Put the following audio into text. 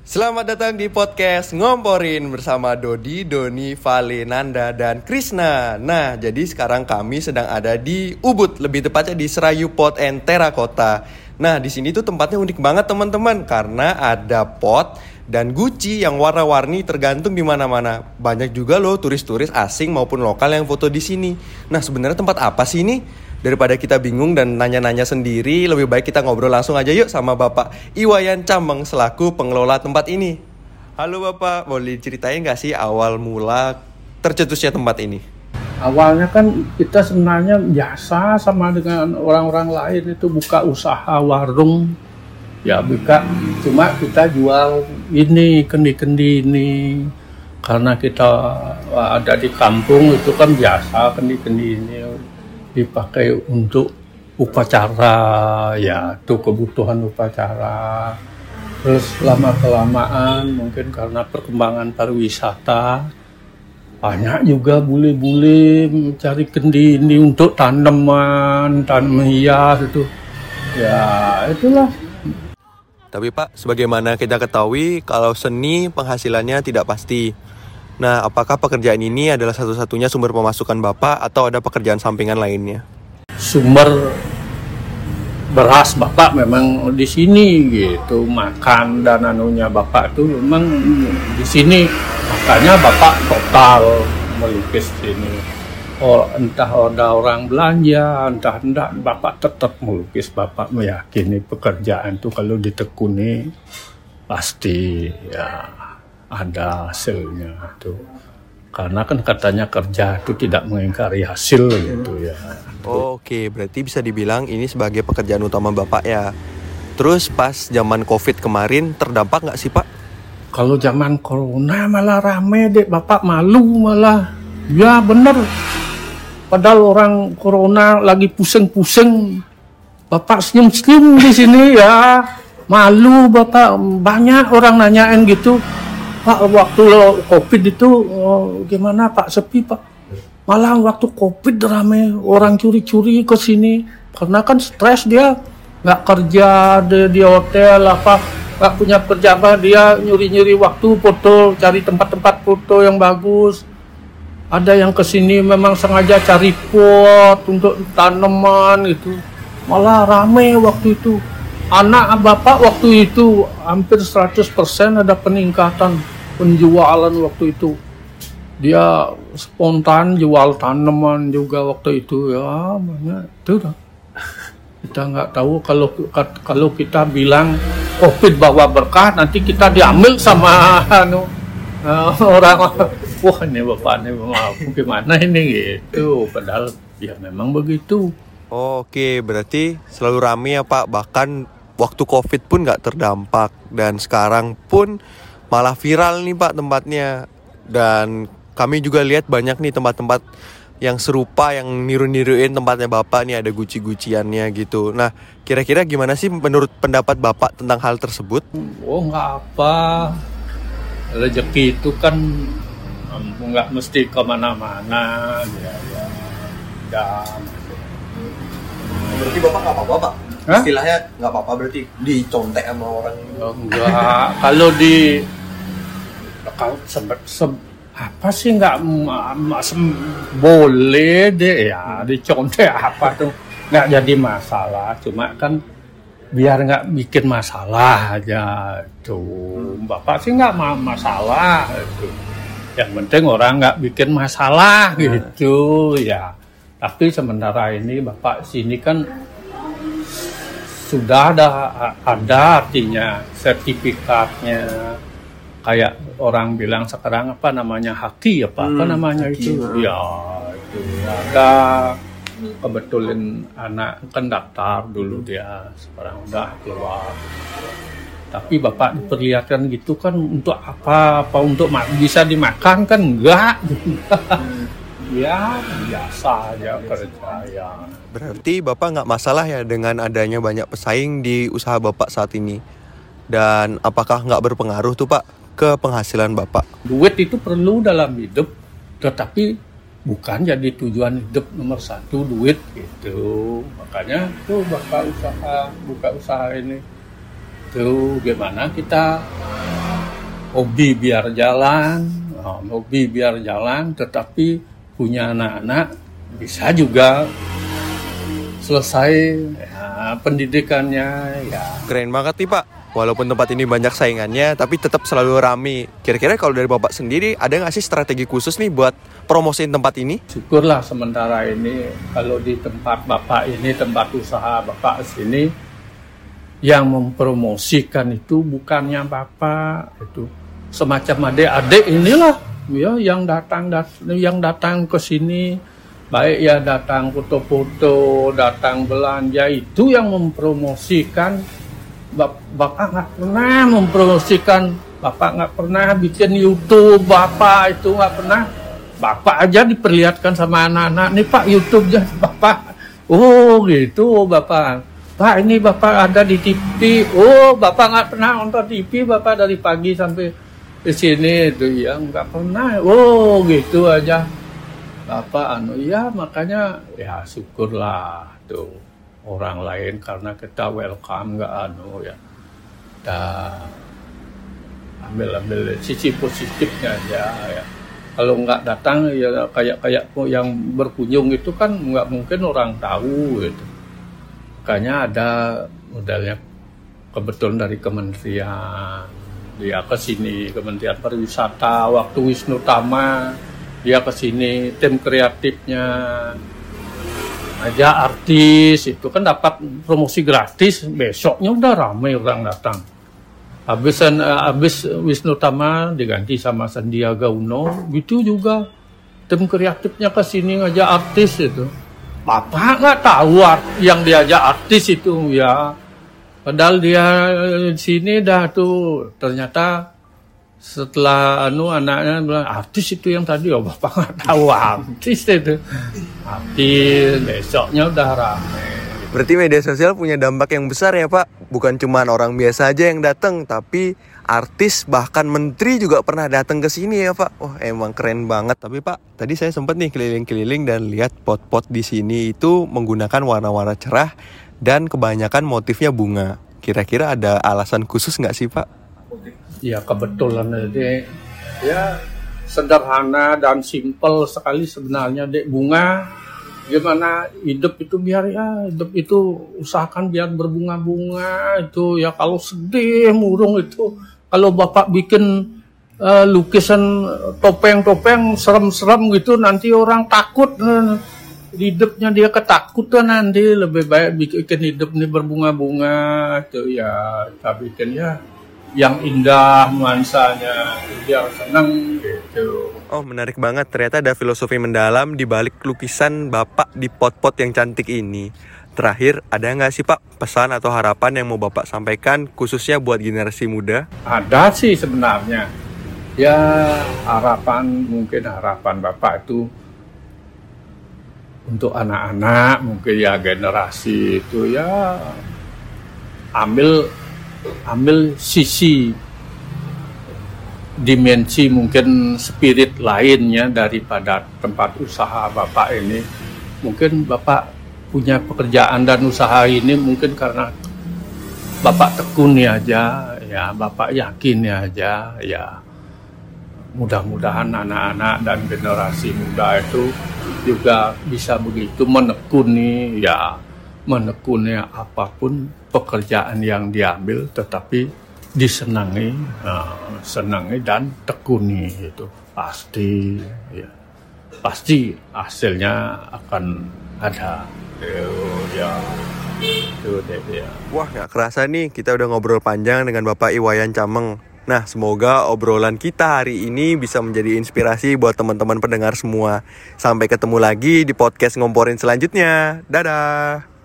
Selamat datang di podcast Ngomporin bersama Dodi, Doni, Vale, Nanda, dan Krisna. Nah, jadi sekarang kami sedang ada di Ubud, lebih tepatnya di Serayu Pot and Terracotta. Nah, di sini tuh tempatnya unik banget teman-teman karena ada pot dan guci yang warna-warni tergantung di mana-mana. Banyak juga loh turis-turis asing maupun lokal yang foto di sini. Nah, sebenarnya tempat apa sih ini? Daripada kita bingung dan nanya-nanya sendiri, lebih baik kita ngobrol langsung aja yuk sama Bapak Iwayan Cameng selaku pengelola tempat ini. Halo Bapak, boleh ceritain nggak sih awal mula tercetusnya tempat ini? Awalnya kan kita sebenarnya biasa sama dengan orang-orang lain itu buka usaha warung. Ya buka. Cuma kita jual ini kendi-kendi ini. Karena kita ada di kampung itu kan biasa kendi-kendi ini dipakai untuk upacara ya itu kebutuhan upacara. Terus lama kelamaan mungkin karena perkembangan pariwisata banyak juga bule-bule mencari kendi ini untuk tanaman tanaman hias itu. Ya itulah. Tapi Pak sebagaimana kita ketahui kalau seni penghasilannya tidak pasti Nah, apakah pekerjaan ini adalah satu-satunya sumber pemasukan Bapak atau ada pekerjaan sampingan lainnya? Sumber beras Bapak memang di sini gitu, makan dan anunya Bapak itu memang di sini. Makanya Bapak total melukis sini. Oh, entah ada orang belanja, entah entah Bapak tetap melukis. Bapak meyakini pekerjaan itu kalau ditekuni pasti ya ada hasilnya itu karena kan katanya kerja itu tidak mengingkari hasil gitu ya. Oke, berarti bisa dibilang ini sebagai pekerjaan utama Bapak ya. Terus pas zaman Covid kemarin terdampak nggak sih Pak? Kalau zaman Corona malah rame deh, Bapak malu malah. Ya bener. Padahal orang Corona lagi pusing-pusing. Bapak senyum-senyum di sini ya. Malu Bapak, banyak orang nanyain gitu Pak waktu covid itu oh, gimana Pak? Sepi Pak. Malah waktu covid rame orang curi-curi ke sini. Karena kan stres dia. Nggak kerja di, di hotel apa nggak punya kerja apa dia nyuri-nyuri waktu foto cari tempat-tempat foto yang bagus. Ada yang ke sini memang sengaja cari pot untuk tanaman itu malah rame waktu itu anak bapak waktu itu hampir 100% ada peningkatan penjualan waktu itu. Dia spontan jual tanaman juga waktu itu ya banyak. Itu dah. Kita nggak tahu kalau kalau kita bilang covid bawa berkah nanti kita diambil sama anu orang. Wah ini bapak ini gimana ini gitu. Padahal ya memang begitu. Oke, berarti selalu ramai ya Pak. Bahkan waktu COVID pun nggak terdampak dan sekarang pun malah viral nih Pak tempatnya dan kami juga lihat banyak nih tempat-tempat yang serupa yang niru-niruin tempatnya Bapak nih ada guci-guciannya gitu. Nah, kira-kira gimana sih menurut pendapat Bapak tentang hal tersebut? Oh, nggak apa. Rezeki itu kan nggak mesti ke mana-mana. Ya, ya. Dan... Berarti Bapak nggak apa-apa, Pak? Hah? Istilahnya nggak apa-apa berarti dicontek sama orang oh, enggak. Kalau di kalau sebet se, apa sih nggak boleh deh ya dicontek apa tuh? Nggak jadi masalah cuma kan biar nggak bikin masalah aja tuh bapak sih nggak ma masalah itu. Yang penting orang nggak bikin masalah nah. gitu ya. Tapi sementara ini bapak sini kan sudah ada ada artinya sertifikatnya. Kayak orang bilang sekarang apa namanya haki apa hmm, apa namanya haki, itu. ya. Itu ada. Kebetulan anak kan daftar dulu dia sekarang udah keluar. Tapi bapak diperlihatkan gitu kan untuk apa apa untuk bisa dimakan kan enggak? Ya biasa aja kerja ya berarti bapak nggak masalah ya dengan adanya banyak pesaing di usaha bapak saat ini? Dan apakah nggak berpengaruh tuh pak ke penghasilan bapak? Duit itu perlu dalam hidup tetapi bukan jadi tujuan hidup nomor satu duit gitu. Makanya tuh bapak usaha buka usaha ini. Tuh gimana kita hobi biar jalan, hobi biar jalan, tetapi punya anak-anak bisa juga selesai ya, pendidikannya ya. Keren banget nih Pak. Walaupun tempat ini banyak saingannya, tapi tetap selalu rame. Kira-kira kalau dari Bapak sendiri, ada nggak sih strategi khusus nih buat promosiin tempat ini? Syukurlah sementara ini kalau di tempat Bapak ini, tempat usaha Bapak sini, yang mempromosikan itu bukannya Bapak, itu semacam adik-adik inilah ya yang datang dat yang datang ke sini baik ya datang foto-foto, datang belanja itu yang mempromosikan Bapak nggak pernah mempromosikan, Bapak nggak pernah bikin YouTube, Bapak itu nggak pernah. Bapak aja diperlihatkan sama anak-anak, nih Pak YouTube aja Bapak. Oh gitu Bapak. Pak ini Bapak ada di TV. Oh Bapak nggak pernah nonton TV, Bapak dari pagi sampai di sini itu ya nggak pernah. Oh gitu aja. Bapak anu ya makanya ya syukurlah tuh orang lain karena kita welcome nggak anu ya. Kita ambil ambil sisi positifnya aja ya. Kalau nggak datang ya kayak kayak yang berkunjung itu kan nggak mungkin orang tahu gitu. Makanya ada modalnya kebetulan dari kementerian. Dia ke sini kementerian pariwisata waktu Wisnu Tama dia ke sini tim kreatifnya aja artis itu kan dapat promosi gratis. Besoknya udah ramai orang datang. Habis uh, habis Wisnu Tama diganti sama Sandiaga Uno gitu juga. Tim kreatifnya ke sini ngajak artis itu. Bapak nggak tahu yang diajak artis itu ya. Padahal dia di sini dah tuh. Ternyata setelah anu anaknya bilang artis itu yang tadi. Oh bapak nggak tahu artis itu. Artis besoknya udah rame. Berarti media sosial punya dampak yang besar ya pak. Bukan cuma orang biasa aja yang datang tapi artis bahkan menteri juga pernah datang ke sini ya pak. Wah emang keren banget. Tapi pak tadi saya sempat nih keliling-keliling dan lihat pot-pot di sini itu menggunakan warna-warna cerah dan kebanyakan motifnya bunga. Kira-kira ada alasan khusus nggak sih pak ya kebetulan. Jadi ya sederhana dan simpel sekali sebenarnya. Dek bunga gimana hidup itu biar ya hidup itu usahakan biar berbunga-bunga itu. Ya kalau sedih murung itu. Kalau bapak bikin uh, lukisan topeng-topeng serem-serem gitu nanti orang takut uh, hidupnya dia ketakutan nanti. Lebih baik bikin hidup ini berbunga-bunga itu ya kita bikin ya yang indah nuansanya dia senang gitu. Oh menarik banget ternyata ada filosofi mendalam di balik lukisan bapak di pot-pot yang cantik ini. Terakhir ada nggak sih pak pesan atau harapan yang mau bapak sampaikan khususnya buat generasi muda? Ada sih sebenarnya. Ya harapan mungkin harapan bapak itu untuk anak-anak mungkin ya generasi itu ya ambil ambil sisi dimensi mungkin spirit lainnya daripada tempat usaha Bapak ini. Mungkin Bapak punya pekerjaan dan usaha ini mungkin karena Bapak tekuni aja, ya Bapak yakin aja, ya mudah-mudahan anak-anak dan generasi muda itu juga bisa begitu menekuni ya menekuni apa pun pekerjaan yang diambil tetapi disenangi, uh, senangi dan tekuni itu pasti ya pasti hasilnya akan ada ya wah nggak kerasa nih kita udah ngobrol panjang dengan bapak Iwayan Cameng Nah, semoga obrolan kita hari ini bisa menjadi inspirasi buat teman-teman pendengar semua. Sampai ketemu lagi di podcast ngomporin selanjutnya. Dadah.